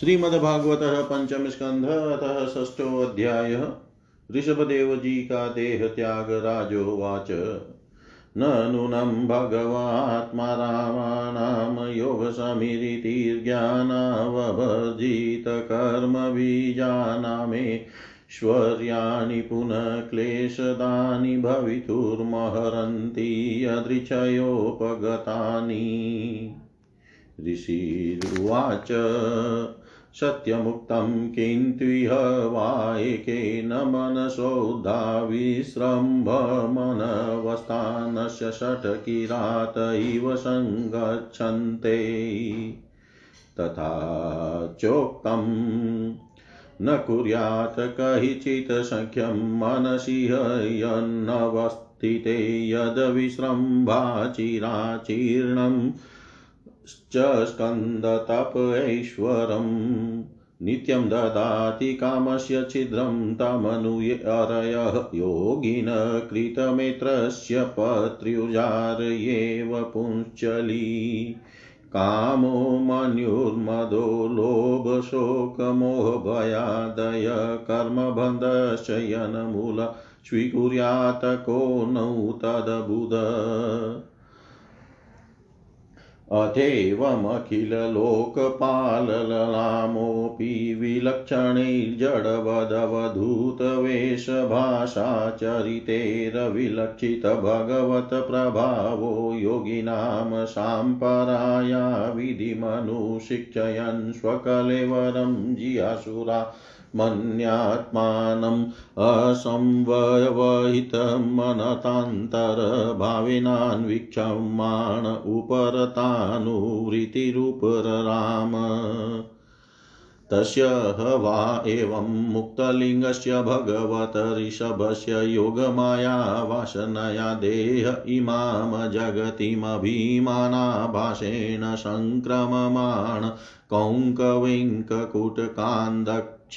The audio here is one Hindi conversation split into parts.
श्रीमद्भागवत पंचम स्कंध अतः षष्ठो अध्याय ऋषभदेव जी का देह त्याग राजोवाच न नूनं भगवात्मा रामाणां योगसमिरितिर्ज्ञानाववर्जितकर्मबीजानामेश्वर्याणि पुनः क्लेशदानि भवितुर्महरन्ति अदृचयोपगतानि ऋषिरुवाच। सत्यमुक्तं किन्त्विह वायकेन मनसोद्धा विस्रम्भमनवस्थानस्य षट्किरात इव सङ्गच्छन्ते। तथा चोक्तं न कुर्यात् कहिचित् सख्यं मनसि यन्नवस्थिते यद्विस्रम्भाचिराचीर्णम् स्कन्दतपैश्वरम् नित्यं ददाति कामस्य छिद्रं तमनुयरयः। योगिन कृतमेत्रस्य पत्र्युजार्येव पुञ्चली कामो मन्युर्मदो लोभशोकमोहभयादय। कर्मबन्धश्च यन्मूल स्वीकुर्यात् को नौ तदबुध। अथेवमखिललोकपाललामोऽपि विलक्षणैर्जडवदवधूतवेषभाषाचरितेरविलक्षितभगवत्प्रभावो योगिनां साम्पराया विधिमनुशिक्षयन् स्वकलेवरं जियासुरा मन्यात्मानम् असंवयवहितमनतान्तरभाविनान्वीक्षमाण उपरतानुवृत्तिरुपरराम तस्य वा एवं मुक्तलिङ्गस्य भगवत ऋषभस्य योगमाया वासनया देह इमां जगतिमभिमानाभासेन सङ्क्रममाण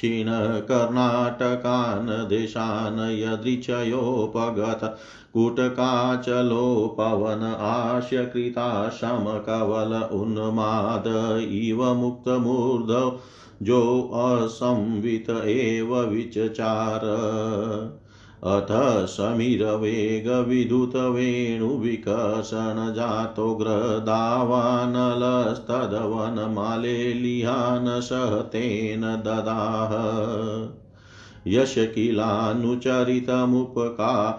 कौङ्कविङ्ककुटकान् दक्षिणकर्णाटकान् देशान् यदृचयोपगत कुटकाचलोपवन आस्य कृता शमकवल उन्माद इव मुक्तमूर्धौ जो असंवित एव विचचार। अथ समीरवेगविधुतवेणुविकसनजातोग्रदावानलस्तदवनमालेलिहान सहतेन ददाह। यश किलानुचरितमुपका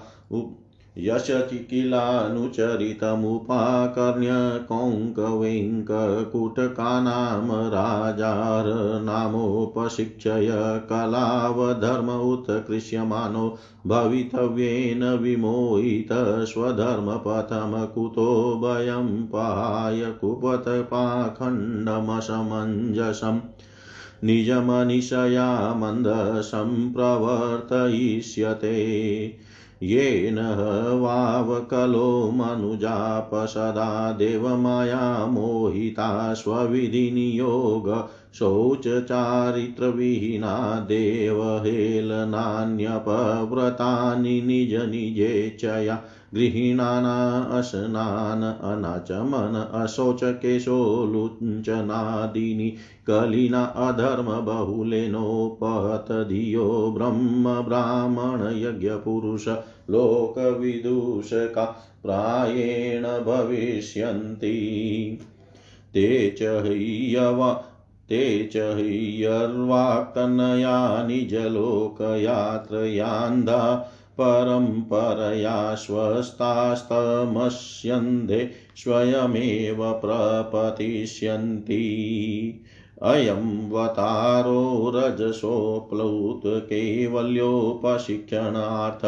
यशचिकिलानुचरितमुपाकर्ण्य कौङ्कवेङ्ककुटकानां राजारनामोपशिक्षय कलावधर्म उत्कृष्यमानो भवितव्येन विमोहित स्वधर्मपथं कुतो भयं पाय कुपतपाखण्डमसमञ्जसम् निजमनिशया मन्दसम्प्रवर्तयिष्यते। येन वावकलो मनुजापसदा देवमाया मोहिता स्वविधिनियोग शौचचारित्रविहीना देवहेलनान्यपव्रतानि निज निजेच्छया गृहीणाना असनान् अनाचमन अशोचकेशोलुञ्चनादीनि कलिना अधर्मबहुलेनोपहत धियो ब्रह्म ब्राह्मणयज्ञपुरुष लोकविदूषका प्रायेण भविष्यन्ति। ते च ह्यवा, ते च ह्यर्वाक्तनया निजलोकयात्रयान्धा परम्परया स्वस्तास्तमस्यन्धे स्वयमेव प्रपतिष्यन्ति। अयं वतारो रजसोप्लुत कैवल्योपशिक्षणार्थ।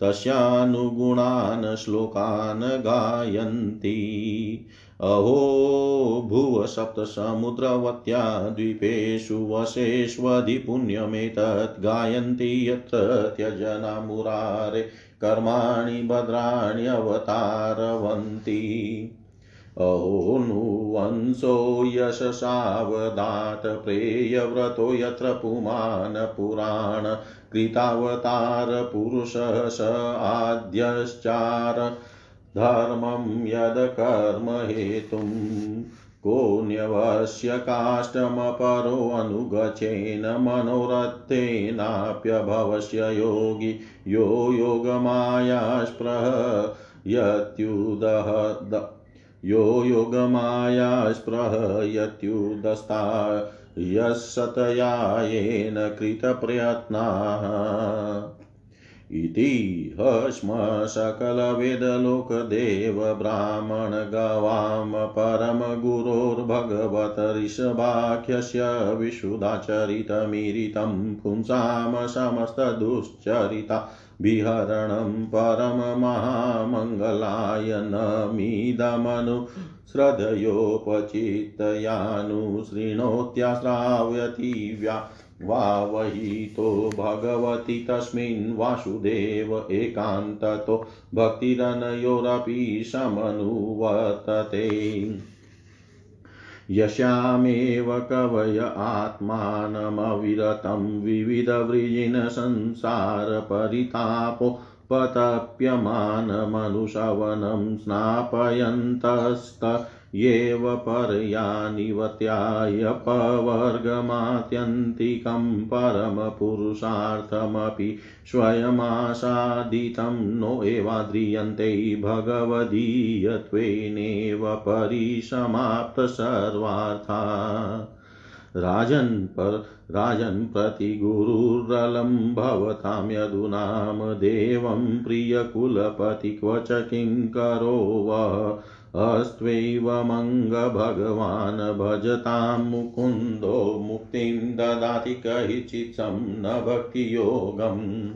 तस्यानुगुणान् श्लोकान् गायन्ति। अहो भुव सप्तसमुद्रवत्या द्वीपेषु वशेष्वधिपुण्यमेतत् गायन्ति यत्र त्यजना मुरारे कर्माणि भद्राण्यवतारवन्ति अहो नुवंशो यशसावदात् प्रेयव्रतो यत्र पुमान् पुराण कृतावतारपुरुषः स आद्यश्चार धर्मं यदकर्म हेतुं कोऽन्यवस्य काष्ठमपरोऽनुगच्छेन मनोरथेनाप्यभवस्य योगी यो योगमायास्पृह यत्युदः यो योगमायास्पृहयत्युदस्ता यस्सतया येन कृतप्रयत्नाः इति हस्म सकलवेदलोकदेव ब्राह्मणगवां परमगुरोर्भगवत ऋषभाख्यस्य विशुधाचरितमीरितं पुंसां समस्तदुश्चरिता विहरणं परममहामङ्गलाय नमीदमनु श्रद्धयोपचितयानुशृणोत्याश्राव्यति व्या वावहितो भगवति तस्मिन् वासुदेव एकान्ततो भक्तिरनयोरपि समनुवर्तते। यस्यामेव कवय आत्मानमविरतं विविधवृजिन संसारपरितापो पतप्यमानमनुशवनं स्नापयन्तस्त येव पर्यानिवत्यायपवर्गमात्यन्तिकं परमपुरुषार्थमपि स्वयमासादितं नो एवाद्रियन्ते भगवदीयत्वेनेव परिसमाप्तसर्वार्था। राजन् पर राजन् प्रति गुरुरलं भवतां यदुनाम देवं प्रियकुलपति क्व च किङ्करो वः अस्त्वैवमङ्गभगवान् भजतां मुकुन्दो मुक्तिं ददाति कहिचित्सं न भक्तियोगम्।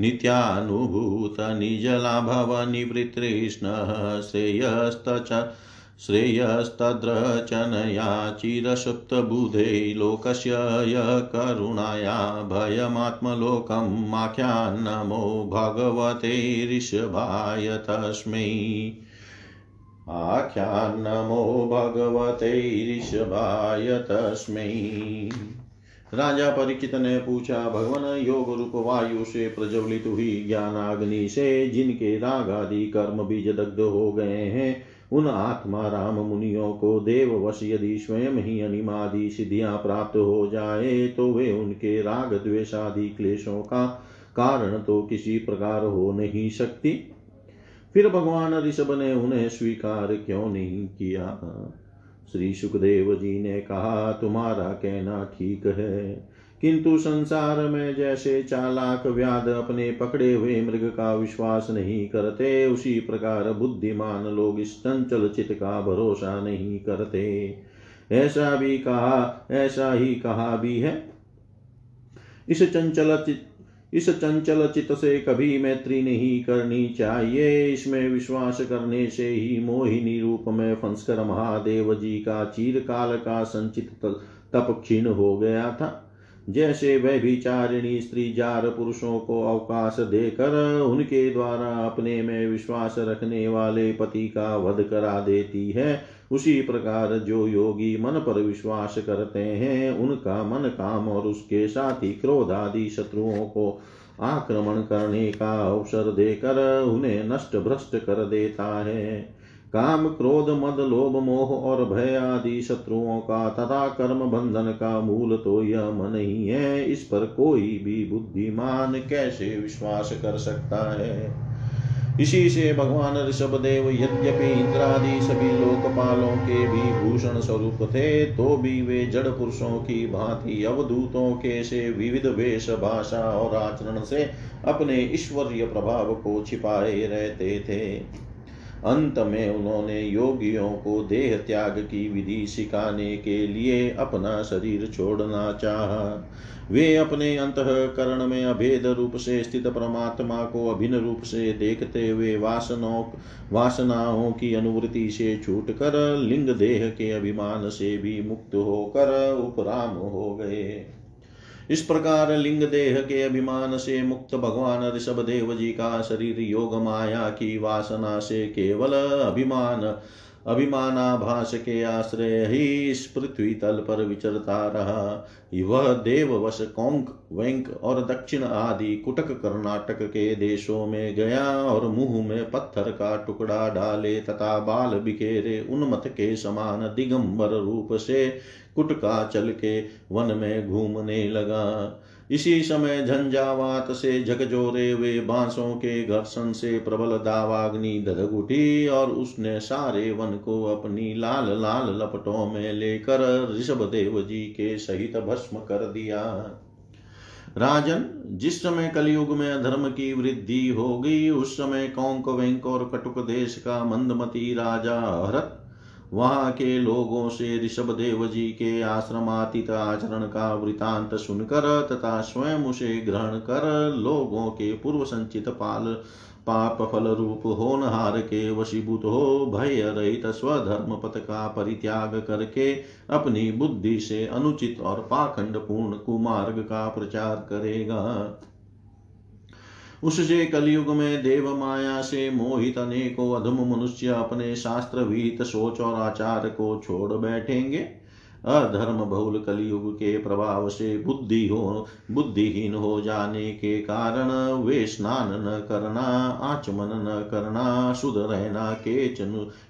नित्यानुभूतनिजलाभवनिवृतृष्णः श्रेयस्तच श्रेयस्तद्रचनया चिरसुप्तबुधे लोकस्य य करुणाया भयमात्मलोकम् आख्यान्नमो भगवते ऋषभाय तस्मै। आख्यान्नमो भगवते ऋषभाय तस्मै। राजा परीक्षित ने पूछा, भगवान, योग रूप वायु से प्रज्वलित हुई ज्ञानाग्नि से जिनके राग आदि कर्म बीज दग्ध हो गए हैं, उन आत्मा राम मुनियों को देव वश यदि स्वयं ही अनिमादि सिद्धियाँ प्राप्त हो जाए तो वे उनके राग द्वेषादि क्लेशों का कारण तो किसी प्रकार हो नहीं सकती। फिर भगवान ऋषभ ने उन्हें स्वीकार क्यों नहीं किया? श्री सुखदेव जी ने कहा, तुम्हारा कहना ठीक है। किंतु संसार में जैसे चालाक व्याध अपने पकड़े हुए मृग का विश्वास नहीं करते, उसी प्रकार बुद्धिमान लोग इस चंचल चित का भरोसा नहीं करते। ऐसा भी कहा, ऐसा ही कहा भी है। इस चंचल चित इस चंचल चित से कभी मैत्री नहीं करनी चाहिए। इसमें विश्वास करने से ही मोहिनी रूप में फंसकर महादेव जी का चीरकाल का संचित तप क्षीण हो गया था। जैसे वह विचारिणी स्त्री जार पुरुषों को अवकाश देकर उनके द्वारा अपने में विश्वास रखने वाले पति का वध करा देती है उसी प्रकार जो योगी मन पर विश्वास करते हैं, उनका मन काम और उसके साथ ही क्रोध आदि शत्रुओं को आक्रमण करने का अवसर देकर उन्हें नष्ट भ्रष्ट कर देता है। काम, क्रोध, मद, लोभ, मोह और भय आदि शत्रुओं का तथा कर्म बंधन का मूल तो यह मन ही है। इस पर कोई भी बुद्धिमान कैसे विश्वास कर सकता है? इसी से भगवान ऋषभ देव यद्यपि इंद्रादि सभी लोकपालों के भी भूषण स्वरूप थे तो भी वे जड़ पुरुषों की भांति अवधूतों के से विविध वेश भाषा और आचरण से अपने ईश्वरीय प्रभाव को छिपाए रहते थे। अंत में उन्होंने योगियों को देह त्याग की विधि सिखाने के लिए अपना शरीर छोड़ना चाहा। वे अपने अंतकरण में अभेद रूप से स्थित परमात्मा को अभिन्न रूप से देखते हुए वासनों, वासनाओं की अनुवृत्ति से छूट कर लिंग देह के अभिमान से भी मुक्त होकर उपराम हो गए। इस प्रकार लिंग देह के अभिमान से मुक्त भगवान ऋषभ देव जी का शरीर योग माया की वासना से केवल अभिमान अभिमानाभास के आश्रय ही इस पृथ्वी तल पर विचरता रहा। वह देववश कोंक, वेंक और दक्षिण आदि कुटक कर्नाटक के देशों में गया और मुँह में पत्थर का टुकड़ा डाले तथा बाल बिखेरे उन्मत के समान दिगंबर रूप से कुटका चल के वन में घूमने लगा। इसी समय झंझावात से झकझोरे वे बांसों के घर्षण से प्रबल दावाग्नि धधक उठी और उसने सारे वन को अपनी लाल लाल लपटों में लेकर ऋषभ देव जी के सहित भस्म कर दिया। राजन, जिस समय कलयुग में धर्म की वृद्धि होगी उस समय कौंक वेंक और कटुक देश का मंदमती राजा हरत वहाँ के लोगों से ऋषभ देव जी के आश्रमातीत आचरण का वृतांत सुनकर तथा स्वयं उसे ग्रहण कर लोगों के पूर्व संचित पाल, पाप फल रूप होनहार के वशीभूत हो, भय रहित स्वधर्म पथ का परित्याग करके अपनी बुद्धि से अनुचित और पाखंड पूर्ण कुमार्ग का प्रचार करेगा। उससे कलयुग में देव माया से मोहित अनेकों अधम मनुष्य अपने शास्त्र विहित सोच और आचार को छोड़ बैठेंगे। अधर्म बहुल कलयुग के प्रभाव से बुद्धि हो, बुद्धिहीन हो जाने के कारण वे स्नान न करना, आचमन न करना शुद्ध रहना केच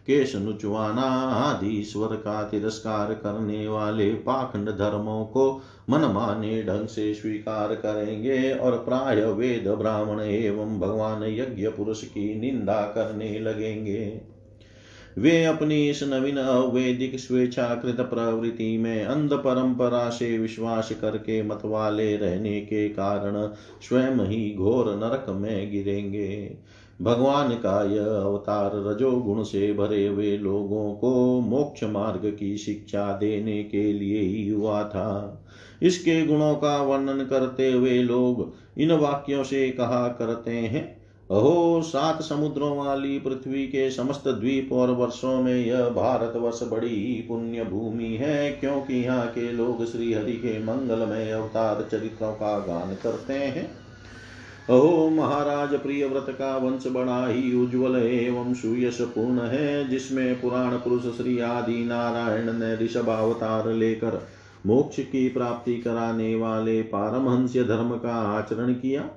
केश नुचवाना आदि ईश्वर का तिरस्कार करने वाले पाखंड धर्मों को मन माने ढंग से स्वीकार करेंगे और प्राय वेद ब्राह्मण एवं भगवान यज्ञ पुरुष की निंदा करने लगेंगे। वे अपनी इस नवीन अवैदिक स्वेच्छाकृत प्रवृत्ति में अंध परंपरा से विश्वास करके मतवाले रहने के कारण स्वयं ही घोर नरक में गिरेंगे। भगवान का यह अवतार रजोगुण से भरे हुए लोगों को मोक्ष मार्ग की शिक्षा देने के लिए ही हुआ था। इसके गुणों का वर्णन करते हुए लोग इन वाक्यों से कहा करते हैं अहो, सात समुद्रों वाली पृथ्वी के समस्त द्वीप और वर्षों में यह भारतवर्ष बड़ी पुण्य भूमि है, क्योंकि यहाँ के लोग श्री हरि के मंगलमय अवतार चरित्रों का गान करते हैं। अहो, महाराज, प्रिय व्रत का वंश बड़ा ही उज्जवल एवं सुयश पूर्ण है, जिसमें पुराण पुरुष श्री आदि नारायण ने ऋषभ अवतार लेकर मोक्ष की प्राप्ति कराने वाले पारमहंस्य धर्म का आचरण किया।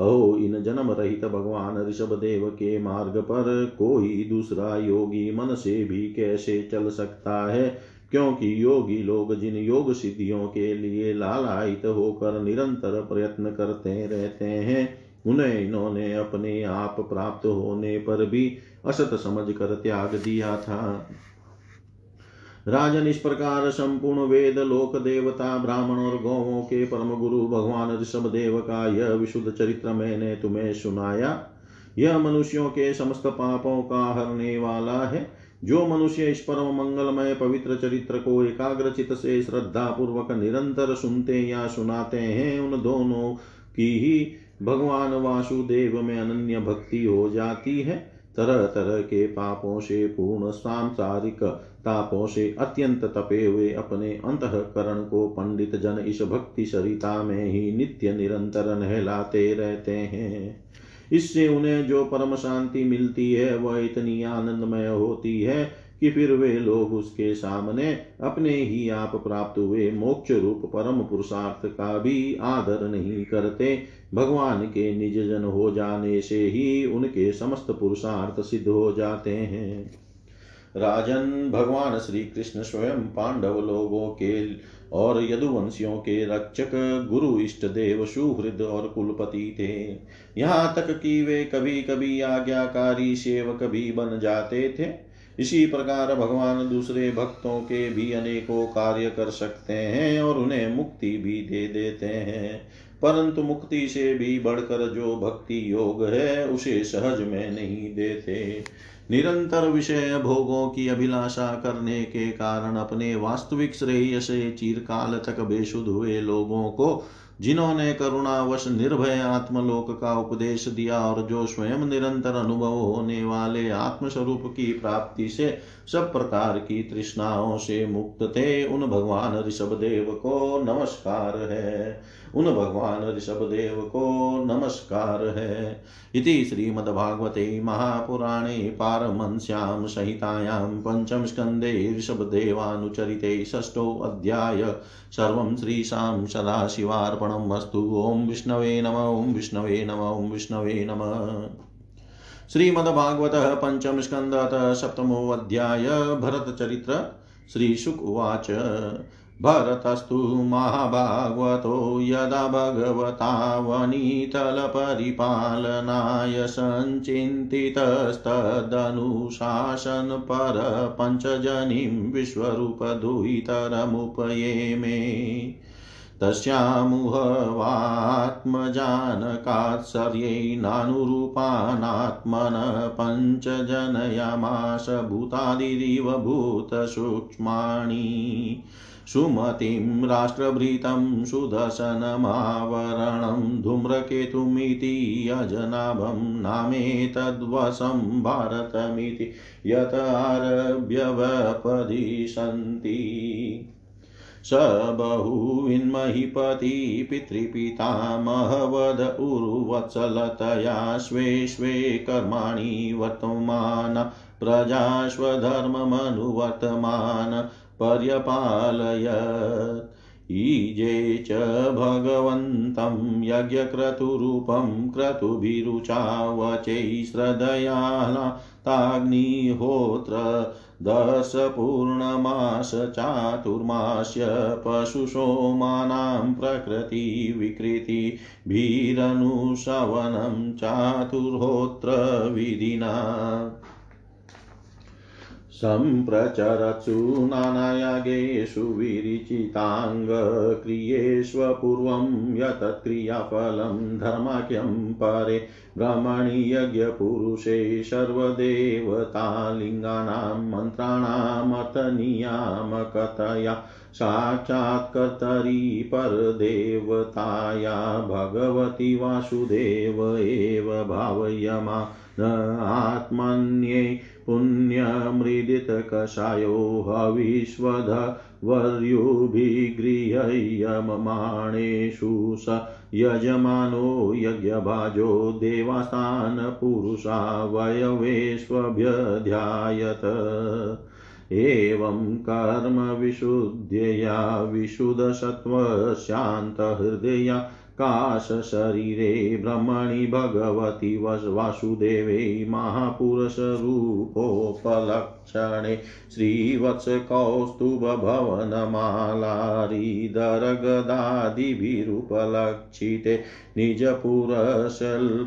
ओ इन जन्म रहित भगवान ऋषभ देव के मार्ग पर कोई दूसरा योगी मन से भी कैसे चल सकता है? क्योंकि योगी लोग जिन योग सिद्धियों के लिए लालायित होकर निरंतर प्रयत्न करते रहते हैं, उन्हें इन्होंने अपने आप प्राप्त होने पर भी असत समझ कर त्याग दिया था। राजन इस प्रकार संपूर्ण वेद, लोक, देवता, ब्राह्मण और गौवों के परम गुरु भगवान ऋषभ देव का यह विशुद्ध चरित्र मैंने तुम्हें सुनाया। यह मनुष्यों के समस्त पापों का हरने वाला है। जो मनुष्य इस परम मंगलमय पवित्र चरित्र को एकाग्रचित से श्रद्धा पूर्वक निरंतर सुनते या सुनाते हैं, उन दोनों की ही भगवान वासुदेव में अनन्य भक्ति हो जाती है। तरह तरह के पापों से पूर्ण सांसारिक तापों से अत्यंत तपे हुए अपने अंतकरण को पंडित जन इस भक्ति सरिता में ही नित्य निरंतर नहलाते रहते हैं। इससे उन्हें जो परम शांति मिलती है, वह इतनी आनंदमय होती है कि फिर वे लोग उसके सामने अपने ही आप प्राप्त हुए मोक्ष रूप परम पुरुषार्थ का भी आदर नहीं करते। भगवान के निज जन हो जाने से ही उनके समस्त पुरुषार्थ सिद्ध हो जाते हैं। राजन भगवान श्री कृष्ण स्वयं पांडव लोगों के और यदुवंशियों के रक्षक गुरु इष्ट देव सुहृद और कुलपति थे। यहाँ तक कि वे कभी कभी आज्ञाकारी सेवक भी बन जाते थे। इसी प्रकार भगवान दूसरे भक्तों के भी अनेकों कार्य कर सकते हैं और उन्हें मुक्ति भी दे देते हैं। परंतु मुक्ति से भी बढ़कर जो भक्ति योग है, उसे सहज में नहीं देते। निरंतर विषय भोगों की अभिलाषा करने के कारण अपने वास्तविक श्रेय से चिरकाल तक बेशुद्ध हुए लोगों को, जिन्होंने करुणावश निर्भय आत्मलोक का उपदेश दिया और जो स्वयं निरंतर अनुभव होने वाले आत्मस्वरूप की प्राप्ति से सब प्रकार की तृष्णाओं से मुक्त थे, उन भगवान ऋषभ देव को नमस्कार है। उन भगवान ऋषभ देव को नमस्कार है। इति श्रीमद्भागवते महापुराणे पारमंस्यां संहितायां पञ्चमस्कन्धे ऋषभदेवानुचरिते षष्ठोऽध्याय सर्वं श्रीशां सदाशिवार्पणम् अस्तु ॐ विष्णवे नम, ॐ विष्णवे नम, ॐ विष्णवे नमः। श्रीमद्भागवतः पञ्चमस्कन्धतः सप्तमोऽध्याय भरतचरित्र, श्रीशुक उवाच। भरतस्तु महाभागवतो यदा भगवता वनीतलपरिपालनाय सञ्चिन्तितस्तदनुशासनपरपञ्चजनीं विश्वरूपदुहितरमुपयेमे। तस्यामुहवात्मजानकात्सर्यै नानुरूपानात्मन पञ्चजनयामास भूतादिरिव भूतसूक्ष्माणि सुमतिं राष्ट्रभृतं सुदर्शनमावरणं धूम्रकेतुमिति यजनाभं नामेतद्वशं भारतमिति यत आरभ्यवपदिशन्ति स बहुविन्महीपति पितृपितामहवद उरुवत्सलतया स्वे स्वे कर्माणि वर्तमान प्रजास्वधर्ममनुवर्तमान पर्यपालयत्। ईजे च भगवन्तं यज्ञक्रतुरूपं क्रतुभिरुचावचै श्रद्धयाताग्निहोत्र दशपूर्णमास चातुर्मास्य पशुसोमानां प्रकृतिविकृतिभिरनुशवनं चातुर्होत्र विधिना सम्प्रचरत्सु नानायागेषु विरिचिताङ्गक्रियेष्वपूर्वं यतत्क्रियाफलं धर्माख्यं परे ब्रह्मणि यज्ञपुरुषे सर्वदेवतालिङ्गानां मन्त्राणामर्थनियामकतया साक्षात्कर्तरि परदेवताया भगवति वासुदेव एव भावयमा न आत्मन्ये पुण्यमृदितकषायो हविष्वध वर्युभिगृह्ययमाणेषु स यजमानो यज्ञभाजो देवास्तान् पुरुषा वयवेष्वभ्यध्यायत एवं कर्मविशुद्ध्यया विशुद्धसत्त्वशान्तहृदया काशशरीरे ब्रह्मणि भगवति वासुदेवे महापुरुषरूपोपलक्षणे श्रीवत्सकौस्तुभवनमालारिदरगदादिभिरुपलक्षिते निजपुरशल्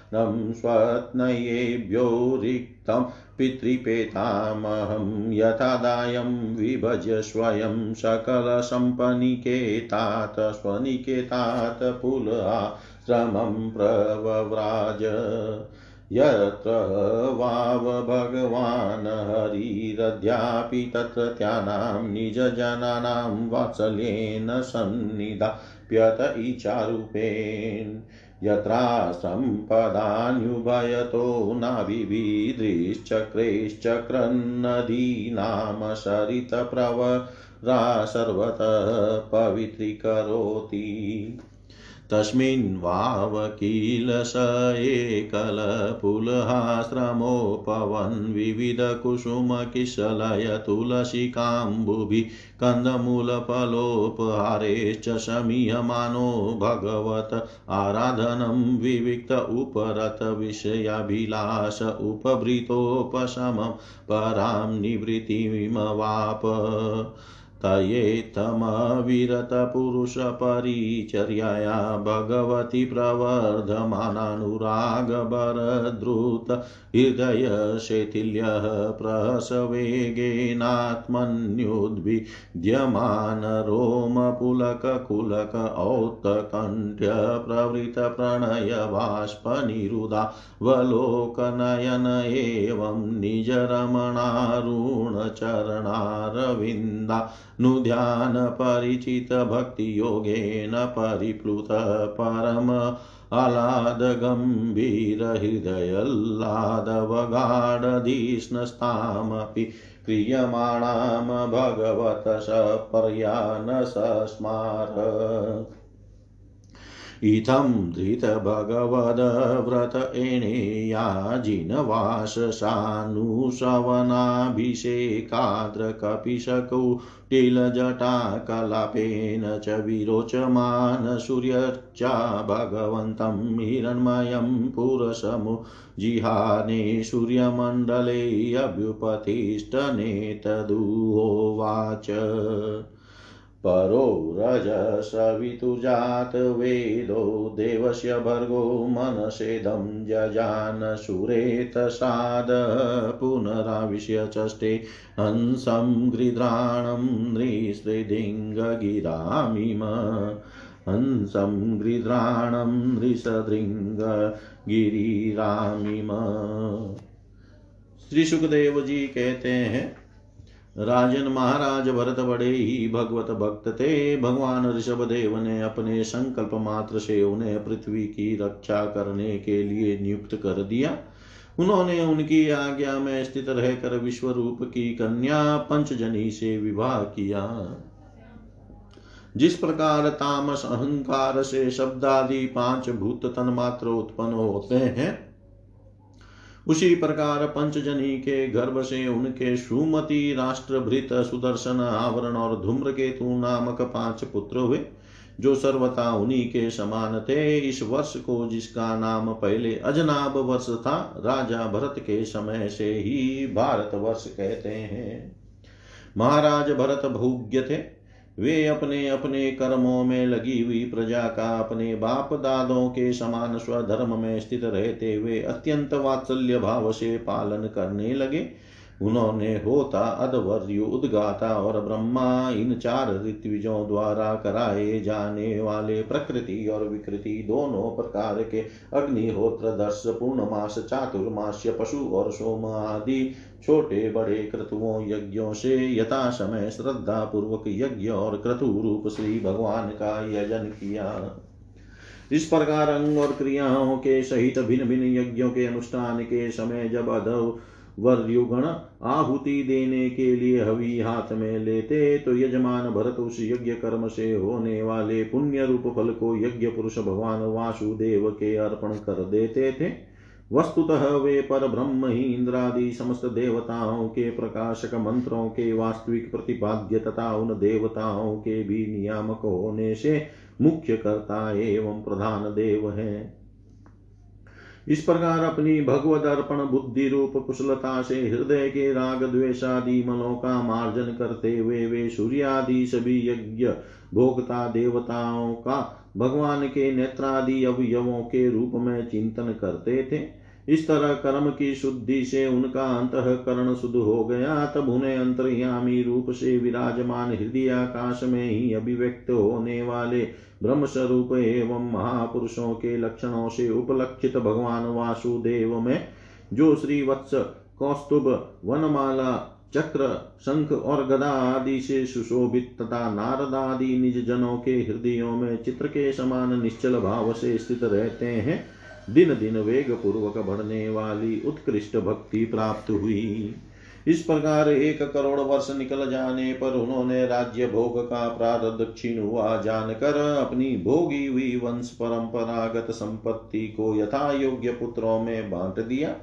वर्षायुतसहस्रपर्यन्तावसितकर्मनिर्वाणावसरोऽधिभुज्यमानं स्वत्नयेभ्यो रिक्तं पितृपेतामहं यथादायं विभज्य स्वयं सकलसम्पनिकेतात्, स्वनिकेतात् पुलाश्रमं प्रव्राज यत्र वाव भगवान् हरिरद्यापि तत्रत्यानां निजजनानां वात्सल्येन सन्निधाप्यत इचारूपेण यत्राश्रम्पदान्युभयतो नाभिविद्रिश्चक्रैश्चक्रन्नदीनां सरितप्रवरा सर्वतः पवित्रीकरोति। तस्मिन् वावकील स एकलपुलहाश्रमोपवन् विविधकुसुमकिशलय तुलसिकाम्बुभिः कन्दमूलफलोपहारेश्च शमीयमानो भगवत आराधनं विविक्त उपरत विषयाभिलाष उपभृतोपशमं परां निवृत्तिमवाप। तयेत्तमविरतपुरुषपरिचर्यया भगवति प्रवर्धमानानुरागभरद्रुत हृदयशैथिल्यः प्रसवेगेनात्मन्युद्भिद्यमानरोमपुलककुलक औत्कण्ठ्य प्रवृतप्रणयबाष्पनिरुदावलोकनयन एवं निजरमणारुणचरणारविन्दा नुध्यानपरिचितभक्तियोगेन परिप्लुत परम आह्लादगम्भीरहृदयल्लादवगाढधिष्णस्तामपि क्रियमाणां भगवत सपर्या न सस्मार इत्थं धृतभगवद्व्रत एणेया जिनवाससानुशवनाभिषेकाद्रकपिशकुटिलजटाकलापेन च विरोचमान सूर्यर्चा भगवन्तं हिरण्मयं पुरसमु जिहाने सूर्यमण्डले अभ्युपतिष्ठनेतदुहोवाच परो रजसवितुजातवेदो देवस्य भर्गो मनसेदं जजान सुरेतसाद पुनराविश्य चष्टे हंसं गृध्राणं नृसृदिङ्गगिरामिम हंसं गृध्राणं नृसदृङ्गगिरिरामिम श्री सुखदेव जी कहते हैं राजन महाराज भरत बड़े ही भगवत भक्त थे। भगवान ऋषभ देव ने अपने संकल्प मात्र से उन्हें पृथ्वी की रक्षा करने के लिए नियुक्त कर दिया। उन्होंने उनकी आज्ञा में स्थित रहकर विश्व रूप की कन्या पंचजनी से विवाह किया। जिस प्रकार तामस अहंकार से शब्दादि पाँच भूत तन मात्र उत्पन्न होते हैं उसी प्रकार पंचजनी के गर्भ से उनके सुमति राष्ट्रभृत सुदर्शन आवरण और धूम्र धूम्रकेतु नामक पाँच पुत्र हुए, जो सर्वथा उन्हीं के समान थे। इस वर्ष को जिसका नाम पहले अजनाब वर्ष था, राजा भरत के समय से ही भारत वर्ष कहते हैं। महाराज भरत भोग्य थे वे अपने अपने कर्मों में लगी हुई प्रजा का अपने बाप दादों के समान स्वधर्म में स्थित रहते हुए अत्यंत वात्सल्य भाव से पालन करने लगे। उन्होंने होता, अधवर्यु, उद्गाता और ब्रह्मा, इन चार ऋत्विजों द्वारा कराए जाने वाले प्रकृति और विकृति दोनों प्रकार के अग्निहोत्र, दर्श, पूर्णमास, चातुर्मास्य, पशु और सोम आदि छोटे बड़े क्रतुओं यज्ञों से यथा समय श्रद्धा पूर्वक यज्ञ और क्रतु रूप श्री भगवान का यजन किया। इस प्रकार अंग और क्रियाओं के सहित भिन्न भिन्न यज्ञों के अनुष्ठान के समय जब अधव वर्युगण आहुति देने के लिए हवि हाथ में लेते तो यजमान भरत उस यज्ञ कर्म से होने वाले पुण्य रूप फल को यज्ञ पुरुष भगवान वासुदेव के अर्पण कर देते थे। वस्तुतः वे पर ब्रह्म ही इंद्रादि समस्त देवताओं के प्रकाशक मंत्रों के वास्तविक प्रतिपाद्य तथा उन देवताओं के भी नियामक होने से मुख्य कर्ता एवं प्रधान देव हैं। इस प्रकार अपनी भगवत अर्पण, बुद्धि रूप, कुशलता से हृदय के राग द्वेषादि मलों का मार्जन करते हुए वे सूर्यादि सभी यज्ञ भोगता देवताओं का भगवान के नेत्रादि अवयवों के रूप में चिंतन करते थे। इस तरह कर्म की शुद्धि से उनका अंतकरण शुद्ध हो गया। तब उन्हें अंतर्यामी रूप से विराजमान हृदय आकाश में ही अभिव्यक्त होने वाले ब्रह्म स्वरूप एवं महापुरुषों के लक्षणों से उपलक्षित भगवान वासुदेव में, जो श्री वत्स कौस्तुभ, वनमाला, चक्र, शंख और गदा आदि से सुशोभित तथा नारद आदि निज जनों के हृदयों में चित्र के समान निश्चल भाव से स्थित रहते हैं दिन दिन वेग पूर्वक बढ़ने वाली उत्कृष्ट भक्ति प्राप्त हुई। इस प्रकार एक करोड़ वर्ष निकल जाने पर उन्होंने राज्य भोग का प्रारब्ध क्षीण हुआ जानकर अपनी भोगी हुई वंश परंपरागत संपत्ति को यथा योग्य पुत्रों में बांट दिया।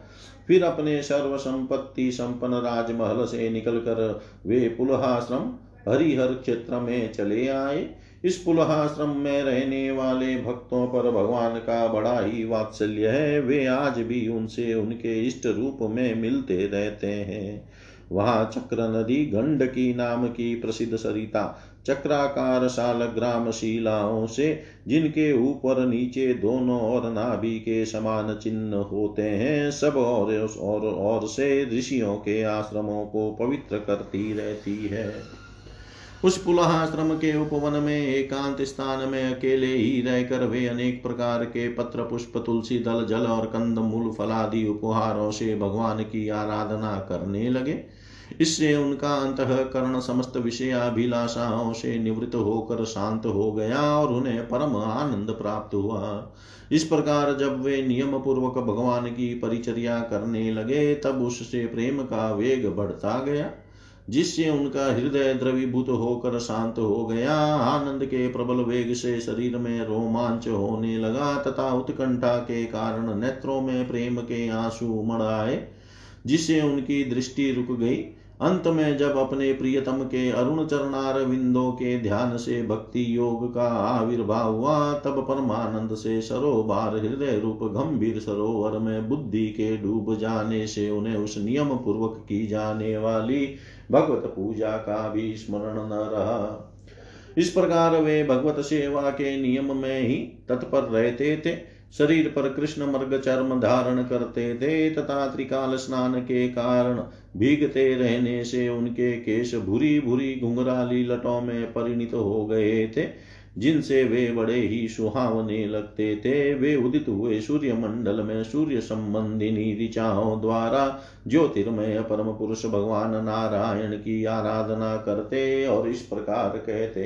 फिर अपने सर्व संपत्ति संपन्न राजमहल से निकलकर वे पुलहाश्रम, हरिहर क्षेत्र में चले आए। इस पुलहाश्रम में रहने वाले भक्तों पर भगवान का बड़ा ही वात्सल्य है। वे आज भी उनसे उनके इष्ट रूप में मिलते रहते हैं। वहाँ चक्र नदी गंडकी नाम की प्रसिद्ध सरिता चक्राकार साल ग्राम शिलाओं से जिनके ऊपर नीचे दोनों और नाभि के समान चिन्ह होते हैं सब और और, और से ऋषियों के आश्रमों को पवित्र करती रहती है। उस पुलहाश्रम के उपवन में, एकांत स्थान में अकेले ही रहकर वे अनेक प्रकार के पत्र पुष्प तुलसी दल, जल और कंद, मूल फलादि उपहारों से भगवान की आराधना करने लगे। इससे उनका अंतकरण समस्त विषयाभिलाषाओं से निवृत्त होकर शांत हो गया और उन्हें परम आनंद प्राप्त हुआ। इस प्रकार जब वे नियम पूर्वक भगवान की परिचर्या करने लगे, तब उससे प्रेम का वेग बढ़ता गया। जिससे उनका हृदय द्रवीभूत होकर शांत हो गया, आनंद के प्रबल वेग से शरीर में रोमांच होने लगा तथा उत्कंठा के कारण नेत्रों में प्रेम के आँसू उमड़ आए, जिससे उनकी दृष्टि रुक गई। अंत में जब अपने प्रियतम के अरुण चरणार विंदों के ध्यान से भक्ति योग का आविर्भाव हुआ, तब परमानंद से सरोबार हृदय रूप गंभीर सरोवर में बुद्धि के डूब जाने से उन्हें उस नियम पूर्वक की जाने वाली भगवत पूजा का भी स्मरण न रहा। इस प्रकार वे भगवत सेवा के नियम में ही तत्पर रहते थे। शरीर पर कृष्ण मर्ग चर्म धारण करते थे, तथा त्रिकाल स्नान के कारण भीगते रहने से उनके केश भूरी भूरी घुंघराली लटों में परिणित हो गए थे, जिनसे वे बड़े ही सुहावने लगते थे। वे उदित हुए सूर्य मंडल में सूर्य संबंधिनी ऋचाओं द्वारा ज्योतिर्मय परम पुरुष भगवान नारायण की आराधना करते और इस प्रकार कहते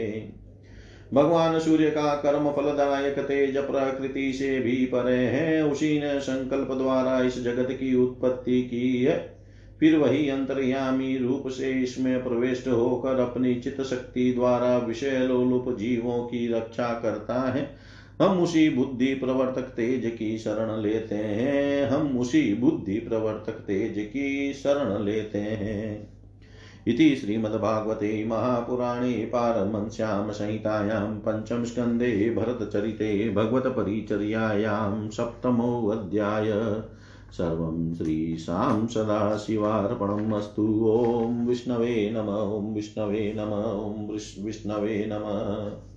भगवान सूर्य का कर्म फलदायक तेज प्रकृति से भी परे है। उसी ने संकल्प द्वारा इस जगत की उत्पत्ति की है। फिर वही अंतर्यामी रूप से इसमें प्रविष्ट होकर अपनी चित शक्ति द्वारा विषय लोलुप जीवों की रक्षा करता है। हम उसी बुद्धि प्रवर्तक तेज की शरण लेते हैं। हम उसी बुद्धि प्रवर्तक तेज की शरण लेते हैं। इति श्रीमद्भागवते महापुराणे पारमंस्यां संहितायां पञ्चमस्कन्धे भरतचरिते भगवतपरिचर्यायां सप्तमोऽध्याय। सर्वं श्रीशां सदाशिवार्पणम् अस्तु। ॐ विष्णवे नम, ॐ विष्णवे नम, ॐ विष्णवे नम।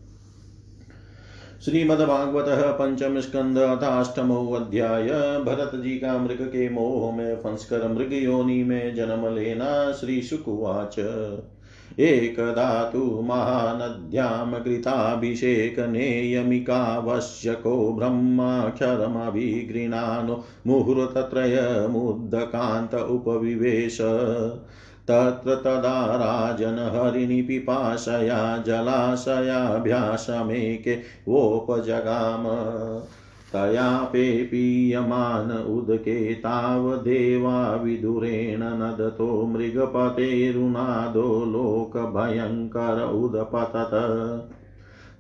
श्रीमद्भागवत पंचम स्कंद अथाष्टमो अध्याय भरत जी का मृग के मोह में फंसकर मृग योनि में जन्म लेना श्री शुकुवाच एकदा तु महानद्यां कृताभिषेकनेयमिकावश्यको ब्रह्माक्षरमभिगृणानो मुहूर्तत्रयमुद्दकान्त उपविवेश। तत्र तदा राजनहरिणि पिपाशया जलाशयाभ्यासमेके वोपजगाम। तयापे पीयमान उदके तावदेवा विदुरेण नदतो मृगपतेरुनादो लोकभयङ्कर उदपतत।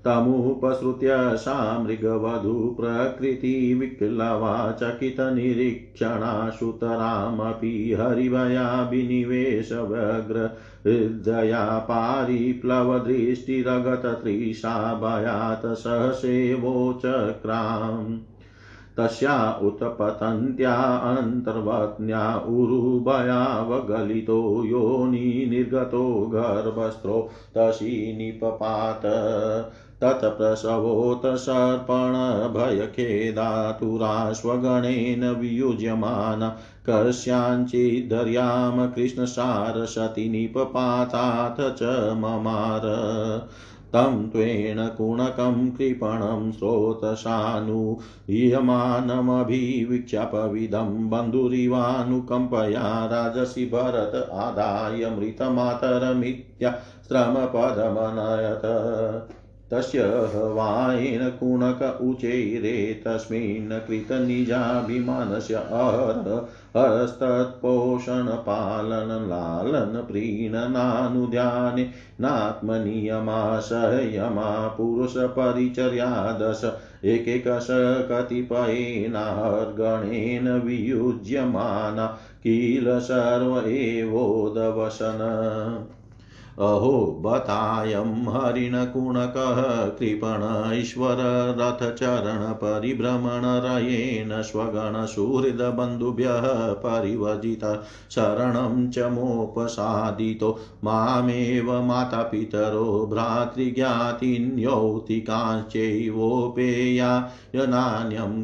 तमुपसृत्य सा मृगवधू प्रकृतिविक्लवा चकितनिरीक्षणा सुतरामपि हरिभयाभिनिवेशव्यग्र हृदया पारिप्लवदृष्टिरगततृषा भयात् सहसेवोचक्राम् तस्या उत्पतन्त्या अन्तर्वत्न्या उरुभयावगलितो योनि निर्गतो गर्भस्त्रो तशी निपपात तत्प्रसवोत सर्पणभयखेदातुराश्वगणेन वियुज्यमाना। कस्याञ्चिद्धर्यां कृष्णसारसति निपपाताथ च ममार। तं त्वेन कुणकं कृपणं स्रोतसानुह्यमानमभिविक्षपविदं बन्धुरिवानुकम्पया राजसि भरत आदाय मृतमातरमित्याश्रमपदमनयत तस्य वायेन कुणक उचैरे तस्मिन् कृतनिजाभिमानस्य अहर हस्तत्पोषणपालनलालनप्रीणनानुध्याने नात्मनियमाशयमा पुरुषपरिचर्यादश एकैकश कतिपयेनार्गणेन वियुज्यमाना किल सर्व एवोदवसन अहो बतायं हरिणकुणकः कृपण ईश्वररथचरणपरिभ्रमणरयेन स्वगणसुहृदबन्धुभ्यः परिवर्जित शरणं च मोपसादितो। मामेव मातापितरो भ्रातृज्ञातिन्यौतिकाश्चैवोपेयाय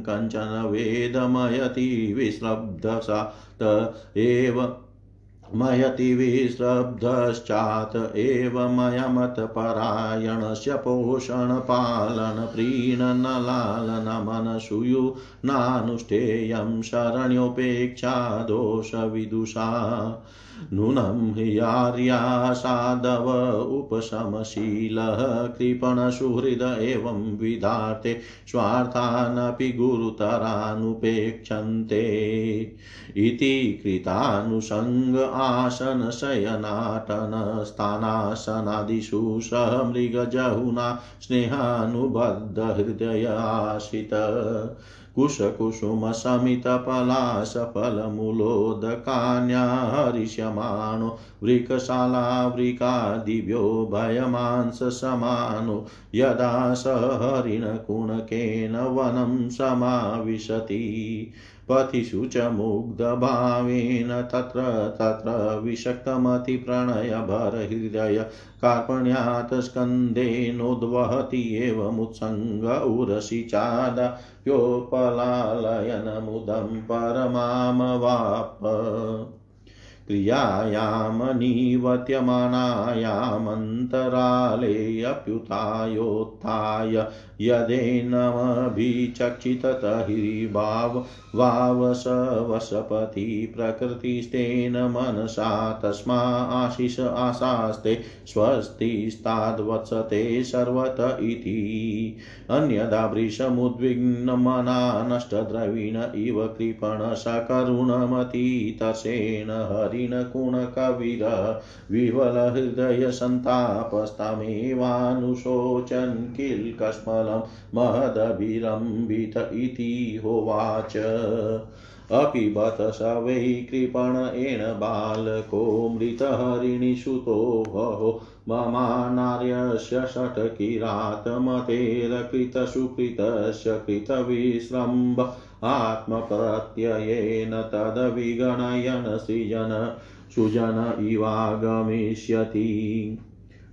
कञ्चन वेदमयति विश्रब्धसा त एव मयति विश्रब्धश्चात् एव मयमतपरायणस्य पोषणपालनप्रीणनलालनमनसूयुनानुष्ठेयं शरण्योपेक्षा दोषविदुषा। नूनं ह्यार्यासादव उपशमशीलः कृपणसुहृद एवं विधाते स्वार्थानपि गुरुतरानुपेक्षन्ते। इति कृतानुषङ्ग आसनशयनाटनस्थानासनादिषु सह मृगजहुना स्नेहानुबद्धहृदयाश्रित कुशकुसुमशमितपलाशफलमूलोदकान्या हरिष्यमाणो वृकशालावृकादिभ्यो भयमांससमानो यदा स हरिणकुणकेन वनं समाविशति। पथिषु च मुग्धभावेन तत्र तत्र विषक्तमतिप्रणयभरहृदय कार्पण्यात् स्कन्देनोद्वहति एवमुत्सङ्ग उरसि चादाप्योपलालयनमुदं परमामवाप। क्रियायामनिवर्त्यमानायामन्तरालेऽप्युतायोत्थाय यदेनमभिचक्षिततहिर्भाव वावसवसपति प्रकृतिस्तेन मनसा तस्मा आशिष आशास्ते स्वस्तिस्ताद्वत्सते सर्वत इति। अन्यदा वृषमुद्विग्नमना नष्टद्रविण इव कृपण सकरुणमतीतसेन हरिणकुणकविर विवलहृदयसन्तापस्तमेवानुशोचन् किल्कस्मलं महदभिरम्बित इति होवाच। अपि बत स वै कृपण कृपणेन बालको मृतहरिणीसुतो भो ममानार्यस्य षट्किरातमतेरकृतसुकृतस्य कृतविश्रम्भ। आत्मप्रत्ययेन तद्विगणयन् सृजन सुजन इवागमिष्यति।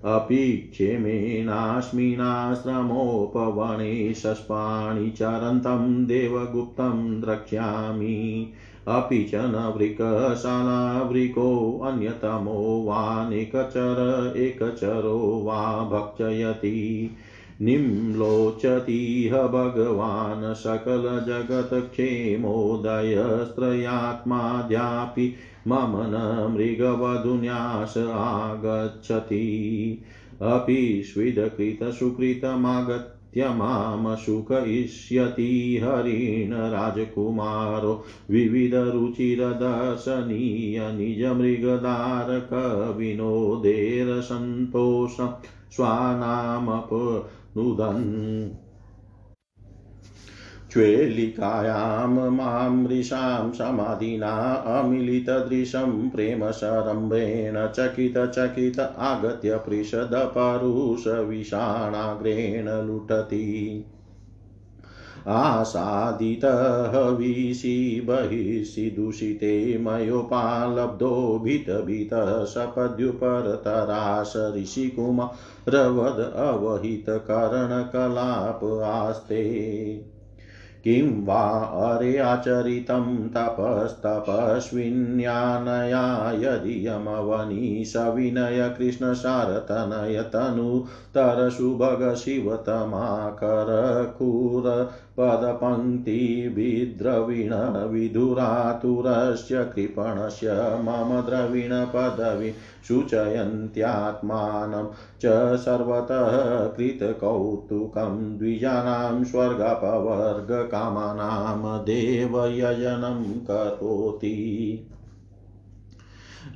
अपि क्षेमेनास्मिनाश्रमोपवने शष्पाणि चरन्तं देवगुप्तं द्रक्ष्यामि। अपि च न वृकशालावृकोऽन्यतमो वा निकचर एकचरो वा भक्षयति। निम्लोचतीह भगवान् सकलजगत्क्षेमोदयस्त्रयात्माद्यापि मम न मृगवधुन्यास आगच्छति। अपि स्विदकृतसुकृतमागत्य माँ सुखयिष्यति हरिण राजकुमारो। विविधरुचिरदर्शनीय निजमृगदारकविनोदेरसन्तोषं स्वानामपनुदन् च्वेलिकायां मामृषां समाधिना अमिलितदृशं प्रेमसरम्भेण चकितचकित आगत्य पृषदपरुषविषाणाग्रेण लुटति आसादितहविषि बहिषि दूषिते मयोपालब्धो भीतभीतः सपद्युपरतराश ऋषिकुमारवद अवहितकरणकलाप आस्ते। किं वा अरे आचरितं तपस्तपस्विन्यानया यदि यमवनीशविनय कृष्णशारतनयतनुतरसुभग शिवतमाकरकूर पदपङ्क्तिविद्रविण विधुरातुरस्य कृपणस्य मम द्रविणपदवि सूचयन्त्यात्मानं च सर्वतः कृतकौतुकं द्विजानां स्वर्गपवर्गकामानां देवयजनं करोति।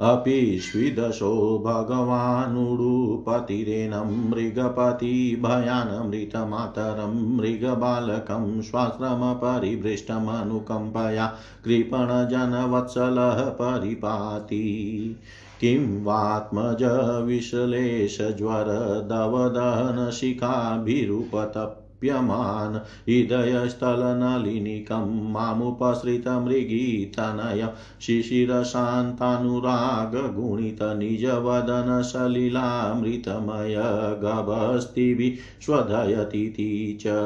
अपि स्विदशो भगवानुडुपतिरेनं मृगपति भयानमृतमातरं मृगबालकं स्वाश्रमपरिभृष्टमनुकम्पया कृपणजनवत्सलः परिपाति। किं वात्मज विश्लेषज्वरदवदहनशिखाभिरुपतप् प्यमान हृदयस्थलनलिनिकं मामुपसृतमृगीतनय शिशिरशान्तानुरागगुणितनिजवदनसलिलामृतमय गभस्तिभिः स्वधयतीति च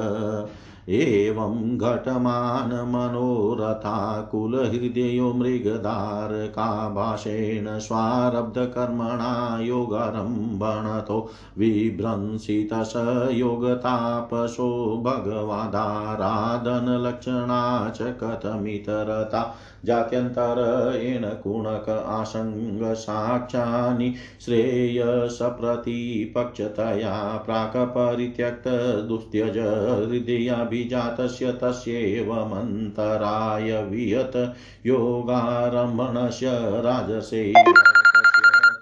एवं घटमानमनोरथाकुलहृदयो मृगधारकाभाषेण स्वारब्धकर्मणा योगारम्भणतो विभ्रंसितस योगतापसो भगवादाराधनलक्षणा च कथमितरता जात्यन्तरेण कुणक आसङ्गसाक्ष्यानि श्रेयसप्रतिपक्षतया प्राक्परित्यक्तदुस्त्यज हृदयाभिजातस्य तस्यैवमन्तराय वियत योगारम्भणस्य राजसे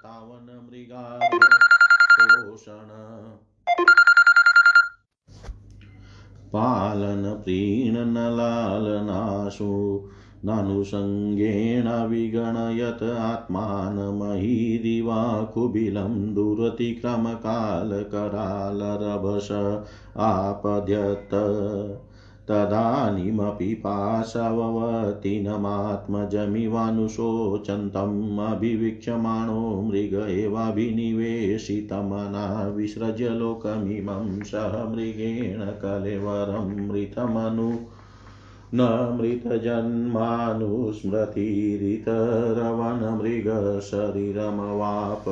तावन् मृगापोषण पालनप्रीणनलालनाशु नानुषङ्गेण विगणयत् आत्मानमहीदिवा कुबिलं दुरतिक्रमकालकरालरभस आपद्यत। तदानीमपि पाशववतीनमात्मजमिवानुशोचन्तम् अभिवीक्ष्यमाणो मृग एवाभिनिवेशितमना विसृज्य लोकमिमं सह मृगेण कलेवरं मृतमनु न मृतजन्मानुस्मृतिरितरवनमृगशरीरमवाप।